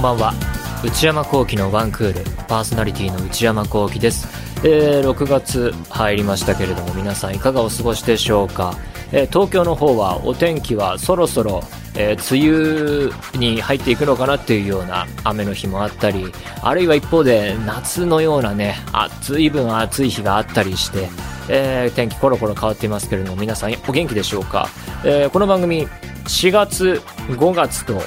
んばんは。内山聖輝のワンクールパーソナリティの内山聖輝です、えー、6月入りましたけれども皆さんいかがお過ごしでしょうか、えー、東京の方はお天気はそろそろえー、梅雨に入っていくのかなっていうような雨の日もあったりあるいは一方で夏のようなね暑い分暑い日があったりして、えー、天気コロコロ変わっていますけれども皆さんお元気でしょうか、えー、この番組4月5月と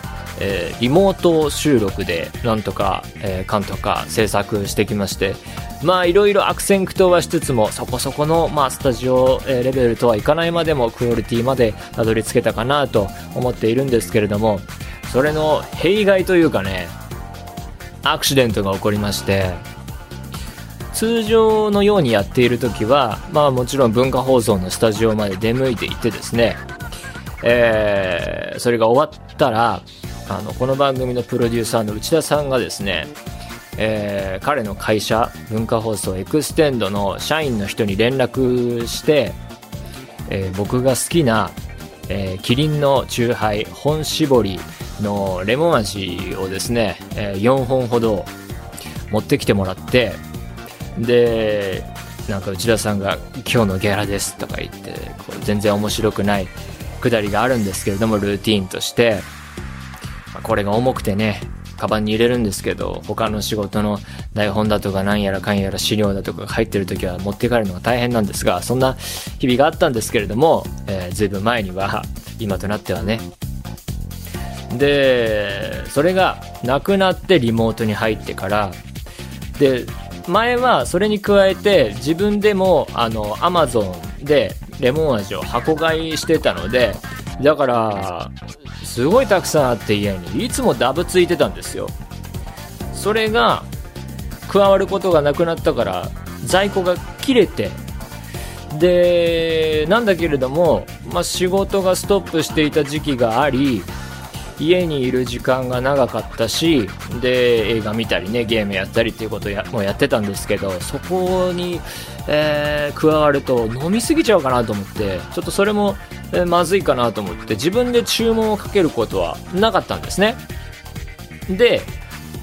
えー、リモート収録でなんとか、えー、かんとか制作してきましてまあいろいろ悪戦苦闘はしつつもそこそこの、まあ、スタジオ、え、レベルとはいかないまでもクオリティまでたどり着けたかなと思っているんですけれどもそれの弊害というかねアクシデントが起こりまして通常のようにやっている時はまあもちろん文化放送のスタジオまで出向いていてですねえー、それが終わったらあのこの番組のプロデューサーの内田さんがですね、えー、彼の会社文化放送エクステンドの社員の人に連絡して、えー、僕が好きな、えー、キリンのチューハイ本搾りのレモン味をですね、え、4本ほど持ってきてもらってでなんか内田さんが「今日のギャラです」とか言ってこう全然面白くないくだりがあるんですけれどもルーティンとしてこれが重くてね、カバンに入れるんですけど、他の仕事の台本だとか何やらかんやら資料だとか入ってる時は持って帰るのが大変なんですが、そんな日々があったんですけれども、えー、ずいぶん前には、今となってはね。で、それがなくなってリモートに入ってから、で、前はそれに加えて自分でもあの Amazon でレモン味を箱買いしてたので、だからすごいたくさんあって家にいつもダブついてたんですよ。それが加わることがなくなったから在庫が切れて。でなんだけれども、まあ、仕事がストップしていた時期があり家にいる時間が長かったしで映画見たりねゲームやったりっていうことやもうやってたんですけどそこに、えー、加わると飲みすぎちゃうかなと思ってちょっとそれも、えー、まずいかなと思って自分で注文をかけることはなかったんですね。で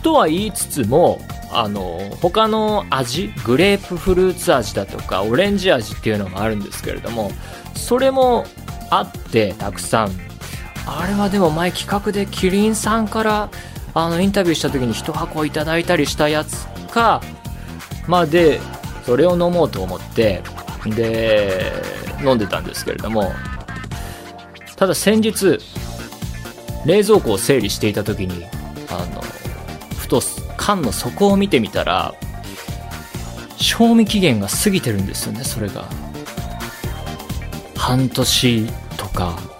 とは言いつつもあの他の味グレープフルーツ味だとかオレンジ味っていうのがあるんですけれどもそれもあってたくさん。あれはでも前企画でキリンさんからあのインタビューした時に1箱いただいたりしたやつかまあでそれを飲もうと思ってで飲んでたんですけれどもただ先日冷蔵庫を整理していた時にあのふと缶の底を見てみたら賞味期限が過ぎてるんですよねそれが。半年とか。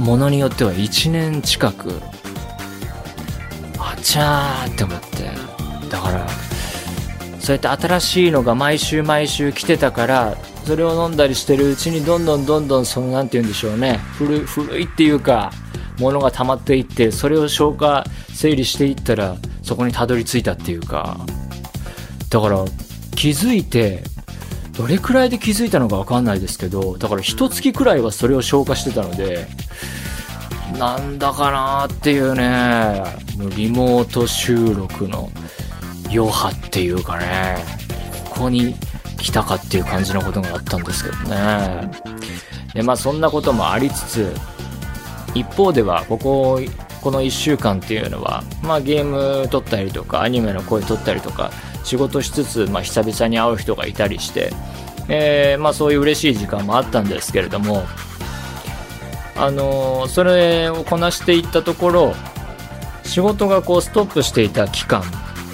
ものによっては1年近くあちゃーって思って。だからそうやって新しいのが毎週毎週来てたからそれを飲んだりしてるうちにどんどんどんどんその何て言うんでしょうね古古いっていうかものが溜まっていってそれを消化整理していったらそこにたどり着いたっていうか。だから気づいてどれくらいで気づいたのか分かんないですけどだから一月くらいはそれを消化してたのでなんだかなっていうねリモート収録の余波っていうかねここに来たかっていう感じのことがあったんですけどね。でまあそんなこともありつつ一方ではこここの1週間っていうのは、まあ、ゲーム撮ったりとかアニメの声撮ったりとか仕事しつつ、まあ、久々に会う人がいたりして、えー、まあ、そういう嬉しい時間もあったんですけれどもあのそれをこなしていったところ仕事がこうストップしていた期間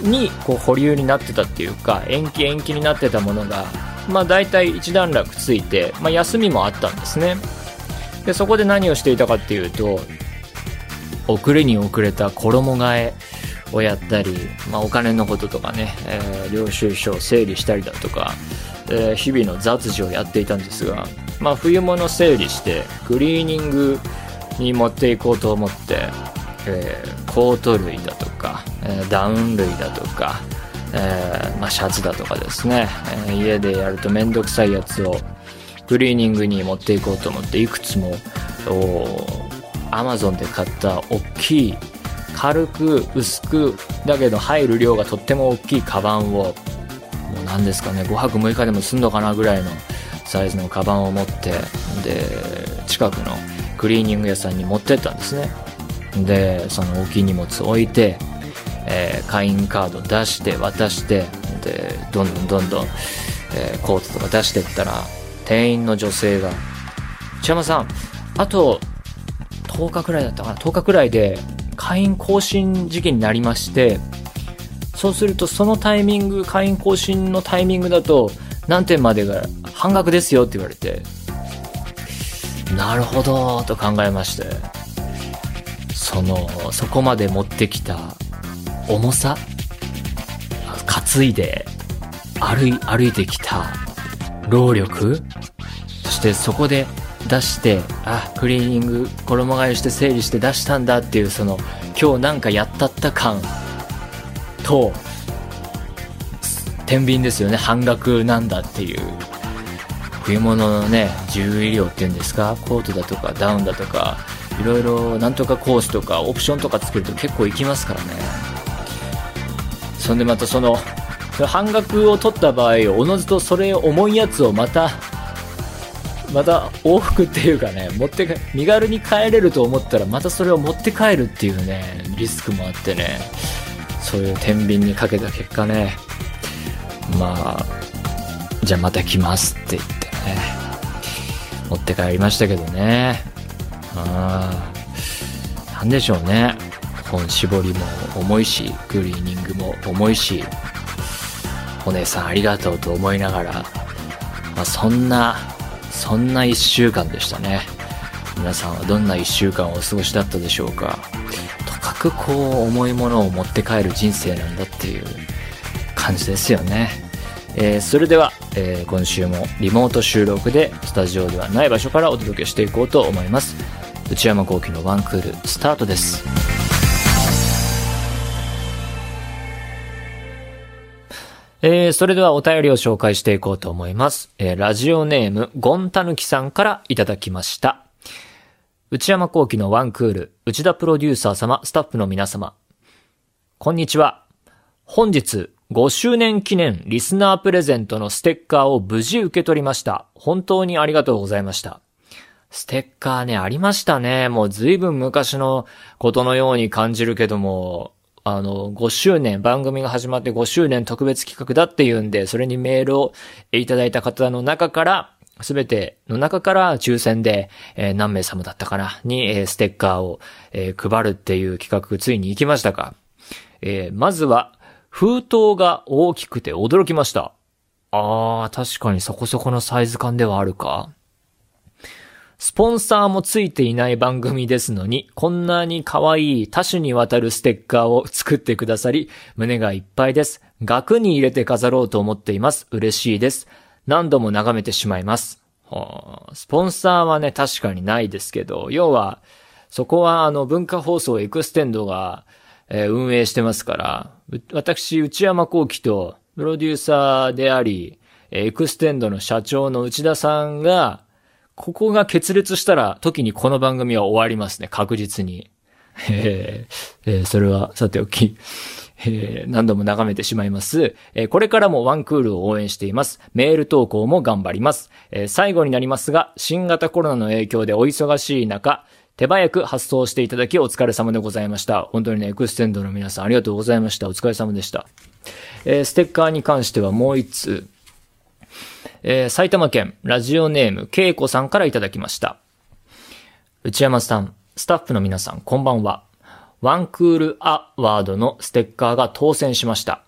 にこう保留になってたっていうか延期延期になってたものがまあ大体一段落ついて、まあ、休みもあったんですね。でそこで何をしていたかっていうと遅れに遅れた衣替えをやったり、まあ、お金のこととかね、えー、領収書を整理したりだとか、えー、日々の雑事をやっていたんですがまあ、冬物整理してクリーニングに持っていこうと思って、えー、コート類だとか、えー、ダウン類だとか、えー、まあ、シャツだとかですね、え家でやると面倒くさいやつをクリーニングに持っていこうと思っていくつもアマゾンで買った大きい軽く薄くだけど入る量がとっても大きいカバンをもう何ですかね5泊6日でも済んのかなぐらいのサイズのカバンを持ってで近くのクリーニング屋さんに持ってったんですね。でその大きい荷物置いて、えー、会員カード出して渡してでどんどんどんどん、えー、コートとか出してったら店員の女性が「内山さんあと10日くらいだったかな10日くらいで会員更新時期になりましてそうするとそのタイミング会員更新のタイミングだと何点までが半額ですよって言われて。なるほどと考えまして。そのそこまで持ってきた重さ担いで歩い歩いてきた労力そしてそこで出してあクリーニング衣替えして整理して出したんだっていうその今日なんかやったった感と天秤ですよね。半額なんだっていう。冬物のね重量っていうんですかコートだとかダウンだとかいろいろなんとかコースとかオプションとかつけると結構いきますからね。そんでまたその半額を取った場合おのずとそれ重いやつをまたまた往復っていうかね、持って身軽に帰れると思ったらまたそれを持って帰るっていうね、リスクもあってね、そういう天秤にかけた結果ね、まあ、じゃあまた来ますって言って 持って帰りましたけどね。あなんでしょうね。本絞りも重いし、クリーニングも重いし、お姉さんありがとうと思いながら、まあ、そんなそんな一週間でしたね。皆さんはどんな一週間をお過ごしだったでしょうか。とかくこう重いものを持って帰る人生なんだっていう感じですよね。えー、それでは、えー、今週もリモート収録でスタジオではない場所からお届けしていこうと思います。内山昂輝のワンクールスタートです。えー、それではお便りを紹介していこうと思います。えー、ラジオネーム、ゴンタヌキさんからいただきました。内山昂輝のワンクール、内田プロデューサー様、スタッフの皆様。こんにちは。本日、5周年記念リスナープレゼントのステッカーを無事受け取りました。本当にありがとうございました。ステッカーね、ありましたね。もう随分昔のことのように感じるけども、あの、5周年、番組が始まって5周年特別企画だっていうんで、それにメールをいただいた方の中から、すべての中から抽選で、えー、何名様だったかな、に、えー、ステッカーを、えー、配るっていう企画、ついに行きましたか。えまずは、封筒が大きくて驚きました。あー、確かにそこそこのサイズ感ではあるか。スポンサーもついていない番組ですのに、こんなに可愛い多種にわたるステッカーを作ってくださり、胸がいっぱいです。額に入れて飾ろうと思っています。嬉しいです。何度も眺めてしまいます。はあ、スポンサーはね、確かにないですけど、要は、そこはあの文化放送エクステンドが、えー、運営してますから、私、内山昂輝とプロデューサーであり、エクステンドの社長の内田さんが、ここが決裂したら、時にこの番組は終わりますね、確実に。えー、それはさておき、えー、何度も眺めてしまいます、えー。これからもワンクールを応援しています。メール投稿も頑張ります。えー、最後になりますが、新型コロナの影響でお忙しい中、手早く発送していただきお疲れ様でございました。本当にね、エクステンドの皆さんありがとうございました。お疲れ様でした。えー、ステッカーに関してはもう一通、えー、埼玉県ラジオネームけいこさんからいただきました。内山さん、スタッフの皆さん、こんばんは。ワンクールアワードのステッカーが当選しました。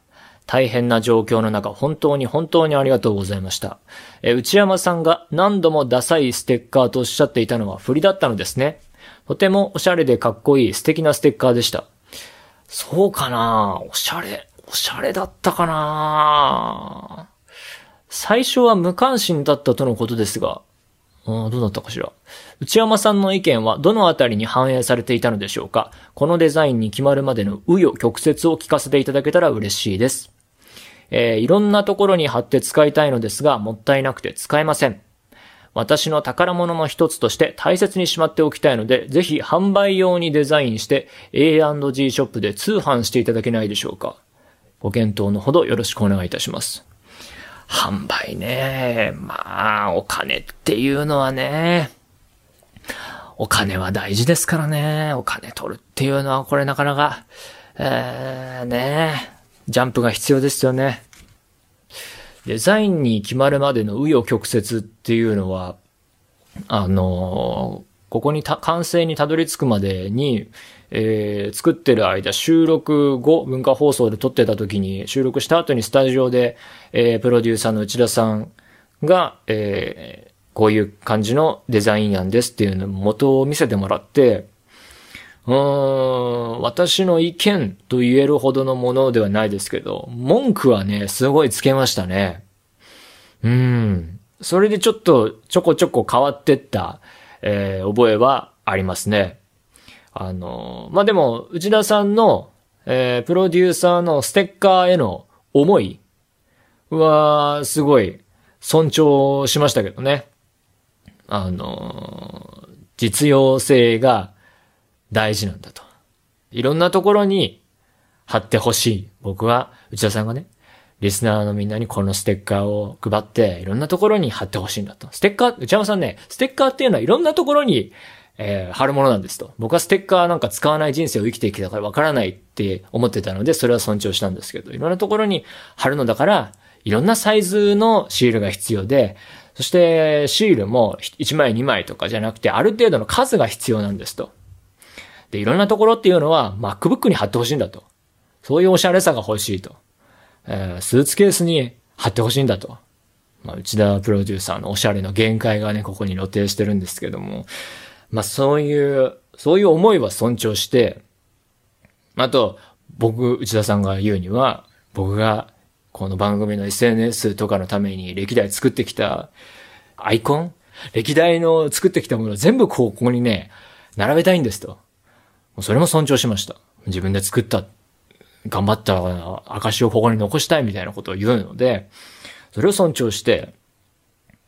大変な状況の中、本当に本当にありがとうございました。え内山さんが何度もダサいステッカーとおっしゃっていたのは振りだったのですね。とてもおしゃれでかっこいい素敵なステッカーでした。そうかな？おしゃれ、おしゃれだったかな？最初は無関心だったとのことですが、あどうだったかしら？内山さんの意見はどのあたりに反映されていたのでしょうか？このデザインに決まるまでの紆余曲折を聞かせていただけたら嬉しいです。えー、いろんなところに貼って使いたいのですが、もったいなくて使えません。私の宝物の一つとして大切にしまっておきたいので、ぜひ販売用にデザインして A&G ショップで通販していただけないでしょうか。ご検討のほどよろしくお願いいたします。販売ね。まあ、お金っていうのはね、お金は大事ですからね。お金取るっていうのはこれなかなか、えー、ねジャンプが必要ですよね。デザインに決まるまでの紆余曲折っていうのは、あのここに完成にたどり着くまでに、えー、作ってる間、収録後、文化放送で撮ってた時に、収録した後にスタジオで、えー、プロデューサーの内田さんが、えー、こういう感じのデザイン案ですっていうのを元を見せてもらって、うーん、私の意見と言えるほどのものではないですけど、文句はね、すごいつけましたね。うん。それでちょっとちょこちょこ変わってった、えー、覚えはありますね。あの、まあ、でも、内田さんの、えー、プロデューサーのステッカーへの思いは、すごい尊重しましたけどね。あの、実用性が大事なんだと。いろんなところに貼ってほしい。僕は、内田さんがね、リスナーのみんなにこのステッカーを配って、いろんなところに貼ってほしいんだと。ステッカー、内山さんね、ステッカーっていうのはいろんなところにえー、貼るものなんですと。僕はステッカーなんか使わない人生を生きてきたからわからないって思ってたので、それは尊重したんですけど、いろんなところに貼るのだから、いろんなサイズのシールが必要で、そしてシールも1枚2枚とかじゃなくて、ある程度の数が必要なんですと。で、いろんなところっていうのは MacBook に貼ってほしいんだと。そういうおしゃれさが欲しいと。えー、スーツケースに貼ってほしいんだと。まあ、内田プロデューサーのおしゃれの限界がね、ここに露呈してるんですけども、まあそういう、そういう思いは尊重して、あと、僕、内田さんが言うには、僕がこの番組の SNS とかのために歴代作ってきたアイコン？歴代の作ってきたもの全部こう、ここにね、並べたいんですと。それも尊重しました。自分で作った、頑張った証をここに残したいみたいなことを言うので、それを尊重して、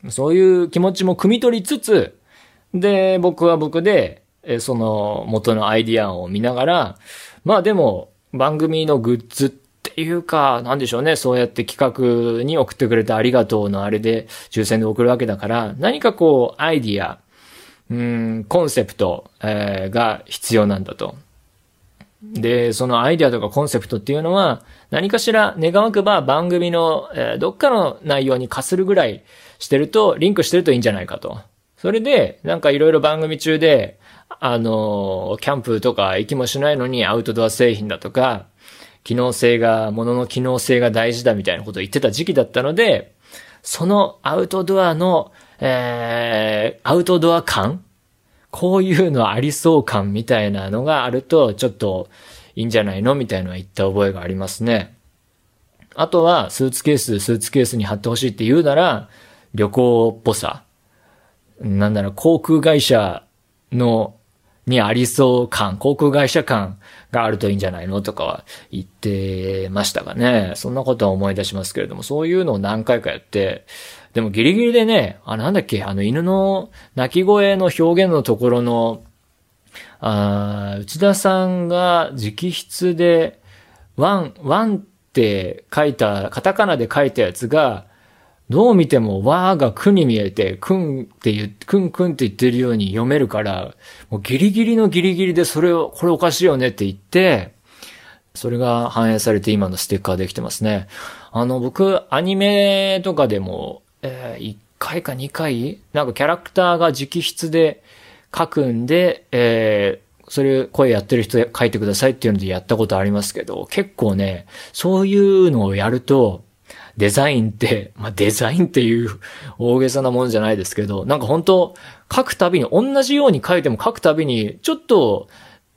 そういう気持ちも汲み取りつつ、で、僕は僕で、えその元のアイディアを見ながら、まあでも番組のグッズっていうか、なんでしょうね、そうやって企画に送ってくれてありがとうのあれで抽選で送るわけだから、何かこうアイディア、うん、コンセプト、えー、が必要なんだと。で、そのアイデアとかコンセプトっていうのは、何かしら願わくば番組の、えー、どっかの内容に化するぐらいしてると、リンクしてるといいんじゃないかと。それで、なんかいろいろ番組中で、あの、キャンプとか行きもしないのにアウトドア製品だとか、機能性が、ものの機能性が大事だみたいなことを言ってた時期だったので、そのアウトドアの、えー、アウトドア感？こういうのありそう感みたいなのがあると、ちょっといいんじゃないのみたいなのは言った覚えがありますね。あとは、スーツケース、スーツケースに貼ってほしいって言うなら、旅行っぽさ。なんだろう、航空会社の、にありそう感、航空会社感があるといいんじゃないのとかは言ってましたがね。そんなことは思い出しますけれども、そういうのを何回かやって、でもギリギリでね、あ、なんだっけ、あの犬の鳴き声の表現のところの、あ内田さんが直筆で、ワン、ワンって書いた、カタカナで書いたやつが、どう見てもわーがくに見えて、くんって言って、くんくんって言ってるように読めるから、もうギリギリのギリギリでそれを、これおかしいよねって言って、それが反映されて今のステッカーできてますね。あの、僕、アニメとかでも、えー、1回か2回？なんかキャラクターが直筆で書くんで、えー、それ声やってる人で書いてくださいっていうのでやったことありますけど、結構ね、そういうのをやると、デザインって、まあ、デザインっていう大げさなものじゃないですけど、なんか本当書くたびに、同じように書いても書くたびに、ちょっと、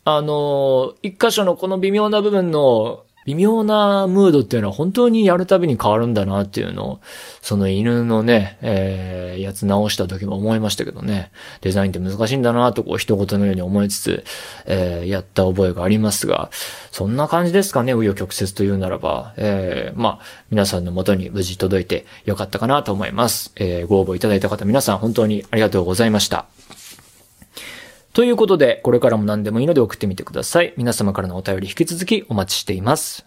あの、一箇所のこの微妙な部分の、微妙なムードっていうのは本当にやるたびに変わるんだなっていうのを、その犬のね、えー、やつ直した時も思いましたけどね、デザインって難しいんだなとこう一言のように思いつつ、えー、やった覚えがありますが、そんな感じですかね、紆余曲折というならば、えー、まあ、皆さんの元に無事届いてよかったかなと思います。えー、ご応募いただいた方皆さん本当にありがとうございました。ということで、これからも何でもいいので送ってみてください。皆様からのお便り引き続きお待ちしています。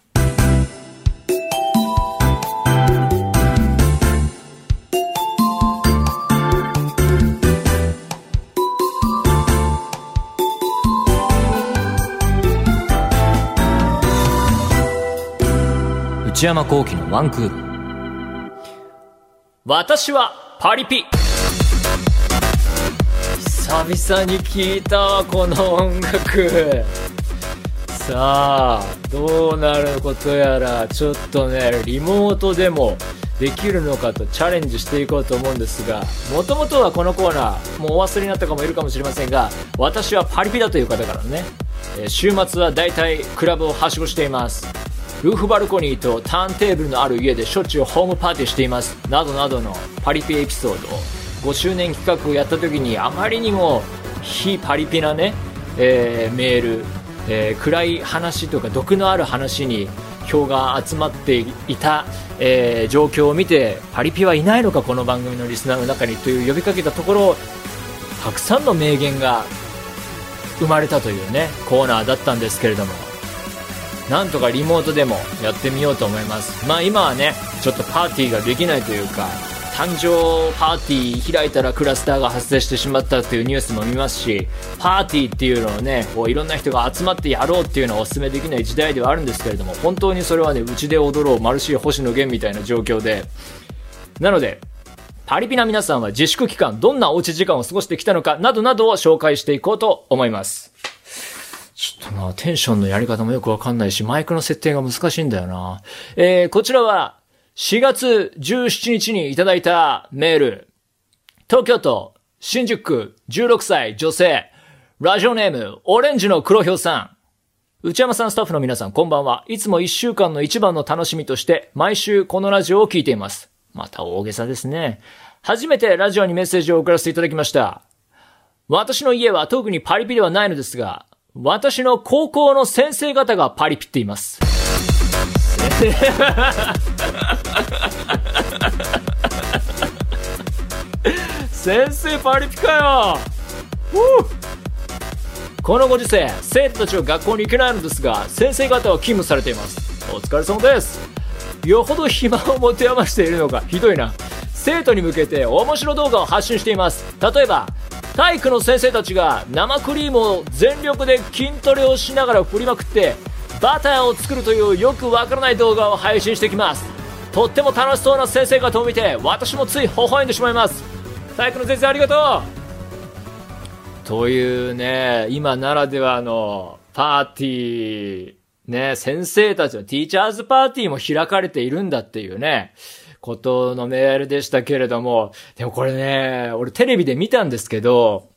内山幸喜のワンクール。私はパリピ久々に聞いたわこの音楽。さあどうなることやらちょっとねリモートでもできるのかとチャレンジしていこうと思うんですがもともとはこのコーナーもうお忘れになった方もいるかもしれませんが私はパリピだという方からね、週末は大体クラブをはしごしています。ルーフバルコニーとターンテーブルのある家でしょっちゅうホームパーティーしています。などなどのパリピエピソードを5周年企画をやった時にあまりにも非パリピなね、えー、メール、えー、暗い話とか毒のある話に票が集まっていた、えー、状況を見てパリピはいないのかこの番組のリスナーの中にという呼びかけたところたくさんの名言が生まれたというねコーナーだったんですけれどもなんとかリモートでもやってみようと思います。まあ今はねちょっとパーティーができないというか誕生パーティー開いたらクラスターが発生してしまったっていうニュースも見ますしパーティーっていうのをねこういろんな人が集まってやろうっていうのはお勧めできない時代ではあるんですけれども本当にそれはねうちで踊ろうマルシー星野源みたいな状況でなのでパリピな皆さんは自粛期間どんなおうち時間を過ごしてきたのかなどなどを紹介していこうと思いますちょっとな、テンションのやり方もよくわかんないし、マイクの設定が難しいんだよな。えー、こちらは、4月17日にいただいたメール。東京都新宿区16歳女性。ラジオネームオレンジの黒ひょうさん。内山さんスタッフの皆さんこんばんは。いつも1週間の一番の楽しみとして毎週このラジオを聞いています。また大げさですね。初めてラジオにメッセージを送らせていただきました。私の家は特にパリピではないのですが、私の高校の先生方がパリピっています。先生パリピかよ。このご時世生徒たちは学校に行けないのですが先生方は勤務されています。お疲れ様です。よほど暇を持て余しているのかひどいな。生徒に向けて面白動画を発信しています。例えば体育の先生たちが生クリームを全力で筋トレをしながら振りまくってバターを作るというよくわからない動画を配信してきます。とっても楽しそうな先生方を見て私もつい微笑んでしまいます。体育の先生ありがとう。というね今ならではのパーティーね先生たちのティーチャーズパーティーも開かれているんだっていうねことのメールでしたけれども、でもこれね、俺テレビで見たんですけど、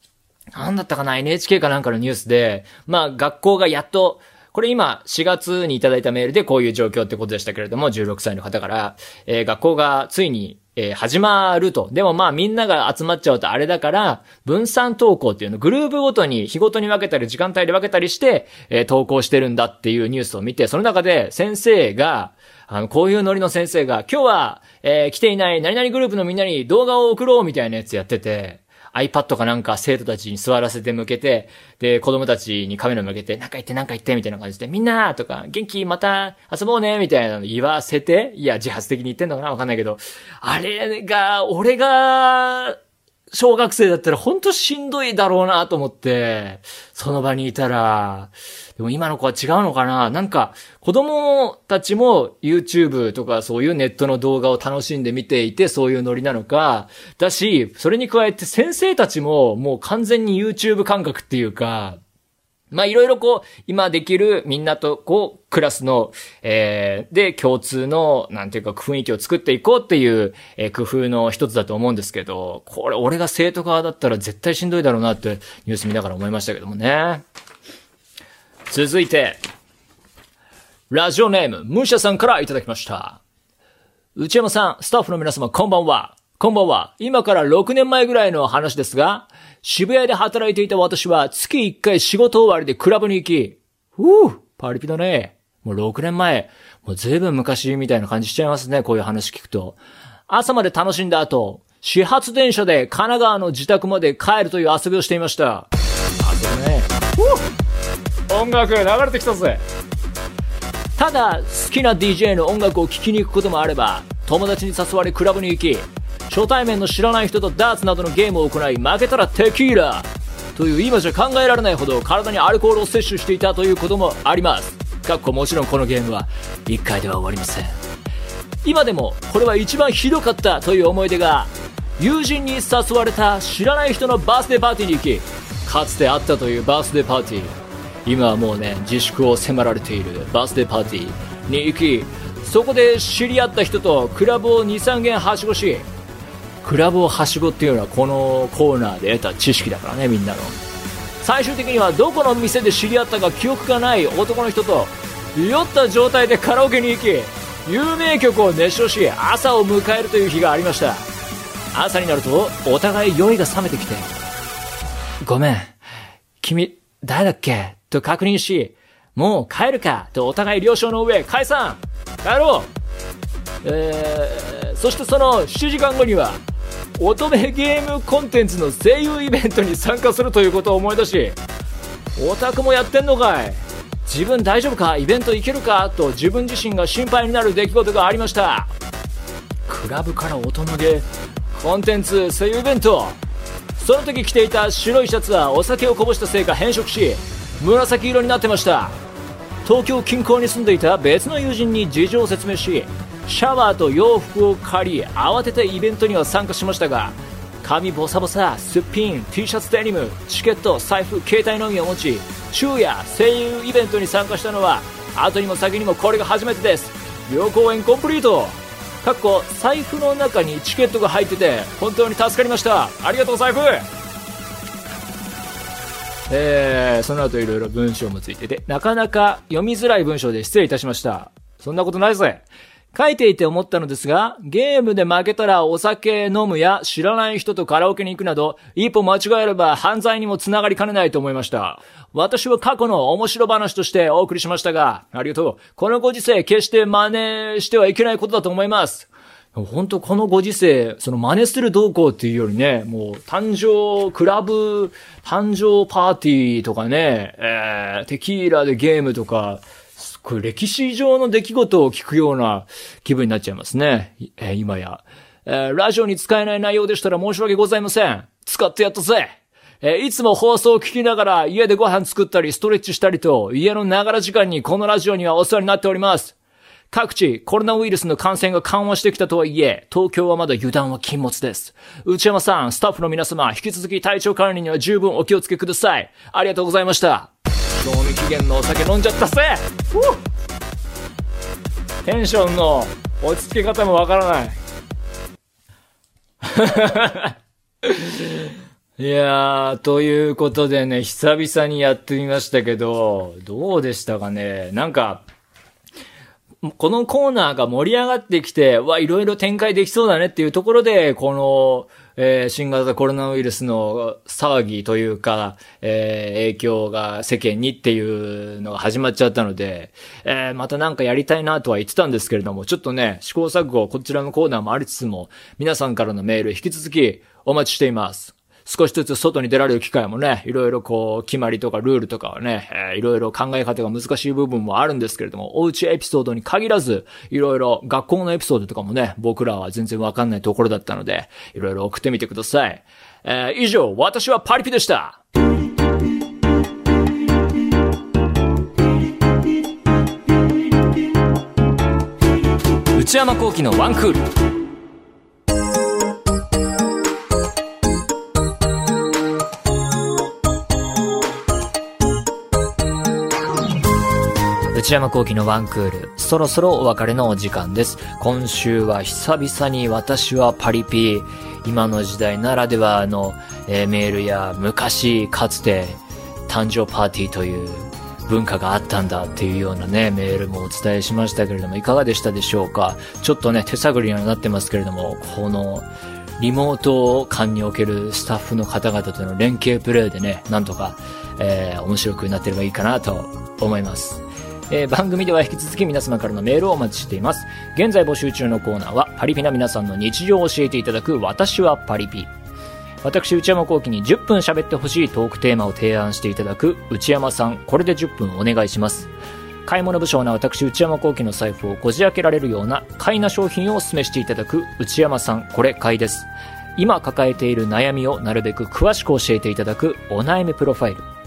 なんだったかな ?NHK かなんかのニュースで、まあ学校がやっとこれ今、4月にいただいたメールでこういう状況ってことでしたけれども、16歳の方から、えー、学校がついに、えー、始まると。でもまあみんなが集まっちゃうとあれだから、分散登校っていうの、グループごとに日ごとに分けたり時間帯で分けたりして、えー、登校してるんだっていうニュースを見て、その中で先生が、あの、こういうノリの先生が、今日は、えー、来ていない何々グループのみんなに動画を送ろうみたいなやつやってて、iPad かなんか生徒たちに座らせて向けて、で、子供たちにカメラ向けて、なんか言ってなんか言ってみたいな感じで、みんなとか、元気また遊ぼうねみたいなの言わせて、いや、自発的に言ってんのかなわかんないけど、あれが、俺が、小学生だったらほんとしんどいだろうなと思って、その場にいたら、でも今の子は違うのかな？なんか、子供たちも YouTube とかそういうネットの動画を楽しんで見ていて、そういうノリなのか、だし、それに加えて先生たちももう完全に YouTube 感覚っていうか、まあいろいろこう、今できるみんなとこう、クラスの、えー、で共通の、なんていうか雰囲気を作っていこうっていう、えー、工夫の一つだと思うんですけど、これ俺が生徒側だったら絶対しんどいだろうなってニュース見ながら思いましたけどもね。続いて、ラジオネーム、ムシャさんからいただきました。内山さん、スタッフの皆様、こんばんは。こんばんは。今から6年前ぐらいの話ですが、渋谷で働いていた私は月1回仕事終わりでクラブに行き、ふぅ、パリピだね。もう6年前、もう随分昔みたいな感じしちゃいますね、こういう話聞くと。朝まで楽しんだ後、始発電車で神奈川の自宅まで帰るという遊びをしていました。あ、そうね。音楽流れてきたぜ。ただ、好きな DJ の音楽を聴きに行くこともあれば、友達に誘われクラブに行き、初対面の知らない人とダーツなどのゲームを行い負けたらテキーラ。という今じゃ考えられないほど体にアルコールを摂取していたということもあります。かっこもちろんこのゲームは1回では終わりません。今でもこれは一番ひどかったという思い出が友人に誘われた知らない人のバースデーパーティーに行きかつてあったというバースデーパーティー。今はもうね自粛を迫られているバースデーパーティーに行きそこで知り合った人とクラブを23軒はしごしクラブをはしごっていうのはこのコーナーで得た知識だからねみんなの。最終的にはどこの店で知り合ったか記憶がない男の人と酔った状態でカラオケに行き有名曲を熱唱し朝を迎えるという日がありました。朝になるとお互い酔いが覚めてきてごめん君誰だっけ？と確認しもう帰るかとお互い了承の上解散。帰ろう。えー、そしてその7時間後には乙女ゲームコンテンツの声優イベントに参加するということを思い出しオタクもやってんのかい。自分大丈夫か？イベント行けるか？と自分自身が心配になる出来事がありました。クラブから乙女ゲーコンテンツ声優イベント。その時着ていた白いシャツはお酒をこぼしたせいか変色し紫色になってました。東京近郊に住んでいた別の友人に事情を説明しシャワーと洋服を借り慌ててイベントには参加しましたが髪ボサボサすっぴん T シャツデニムチケット財布携帯のみを持ち昼夜声優イベントに参加したのは後にも先にもこれが初めてです。旅行園コンプリート。かっこ財布の中にチケットが入ってて本当に助かりました。ありがとう財布。えー、その後いろいろ文章もついててなかなか読みづらい文章で失礼いたしました。そんなことないぜ。書いていて思ったのですが、ゲームで負けたらお酒飲むや知らない人とカラオケに行くなど、一歩間違えれば犯罪にもつながりかねないと思いました。私は過去の面白話としてお送りしましたが、ありがとう。このご時世決して真似してはいけないことだと思います。本当このご時世、その真似する動向っていうよりね、もう誕生、クラブ、誕生パーティーとかね、えー、テキーラでゲームとか、これ歴史上の出来事を聞くような気分になっちゃいますね。えー、今や、えー、ラジオに使えない内容でしたら申し訳ございません。使ってやったぜ。えー、いつも放送を聞きながら家でご飯作ったりストレッチしたりと家のながら時間にこのラジオにはお世話になっております。各地コロナウイルスの感染が緩和してきたとはいえ、東京はまだ油断は禁物です。内山さん、スタッフの皆様、引き続き体調管理には十分お気をつけください。ありがとうございました。賞味期限のお酒飲んじゃったぜ。テンションの落ち着け方もわからない。いやー、ということでね、久々にやってみましたけど、どうでしたかね。なんか、このコーナーが盛り上がってきて、わ、いろいろ展開できそうだねっていうところで、この、えー、新型コロナウイルスの騒ぎというか、えー、影響が世間にっていうのが始まっちゃったので、えー、またなんかやりたいなとは言ってたんですけれども、ちょっとね、試行錯誤、こちらのコーナーもありつつも、皆さんからのメール引き続きお待ちしています。少しずつ外に出られる機会もね、いろいろこう、決まりとかルールとかはね、えー、いろいろ考え方が難しい部分もあるんですけれども、おうちエピソードに限らず、いろいろ学校のエピソードとかもね、僕らは全然わかんないところだったので、いろいろ送ってみてください。えー、以上、私はパリピでした。内山幸喜のワンクール。内山幸喜のワンクール、そろそろお別れのお時間です。今週は久々に私はパリピ、今の時代ならではの、えー、メールや昔かつて誕生パーティーという文化があったんだっていうようなね、メールもお伝えしましたけれども、いかがでしたでしょうか？ちょっとね、手探りにはなってますけれども、この、リモート間におけるスタッフの方々との連携プレーでね、なんとか、えー、面白くなってればいいかなと思います。えー、番組では引き続き皆様からのメールをお待ちしています。現在募集中のコーナーは、パリピな皆さんの日常を教えていただく、私はパリピ。私、内山幸輝に10分喋ってほしいトークテーマを提案していただく、内山さん、これで10分お願いします。買い物不詳な私、内山幸輝の財布をこじ開けられるような買いな商品をお勧めしていただく、内山さん、これ買いです。今抱えている悩みをなるべく詳しく教えていただく、お悩みプロファイル。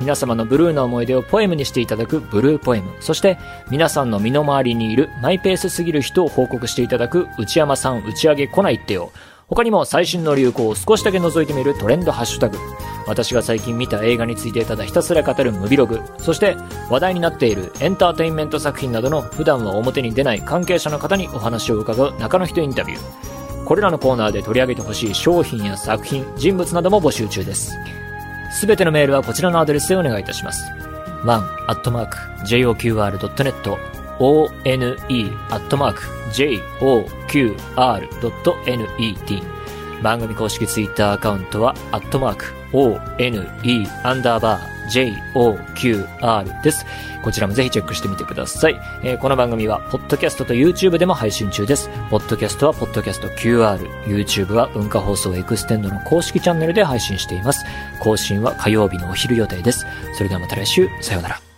皆様のブルーな思い出をポエムにしていただくブルーポエム。そして皆さんの身の回りにいるマイペースすぎる人を報告していただく内山さん打ち上げ来ないってよ。他にも最新の流行を少しだけ覗いてみるトレンドハッシュタグ。私が最近見た映画についてただひたすら語るムビログ。そして話題になっているエンターテインメント作品などの普段は表に出ない関係者の方にお話を伺う中の人インタビュー。これらのコーナーで取り上げてほしい商品や作品、人物なども募集中です。すべてのメールはこちらのアドレスでお願いいたします。one.joqr.net one.joqr.net 番組公式ツイッターアカウントはアットマーク one アンダーバー JOQR です。こちらもぜひチェックしてみてください。えー、この番組は、ポッドキャストと YouTube でも配信中です。ポッドキャストは、ポッドキャスト QR。YouTube は、文化放送エクステンドの公式チャンネルで配信しています。更新は火曜日のお昼予定です。それではまた来週、さようなら。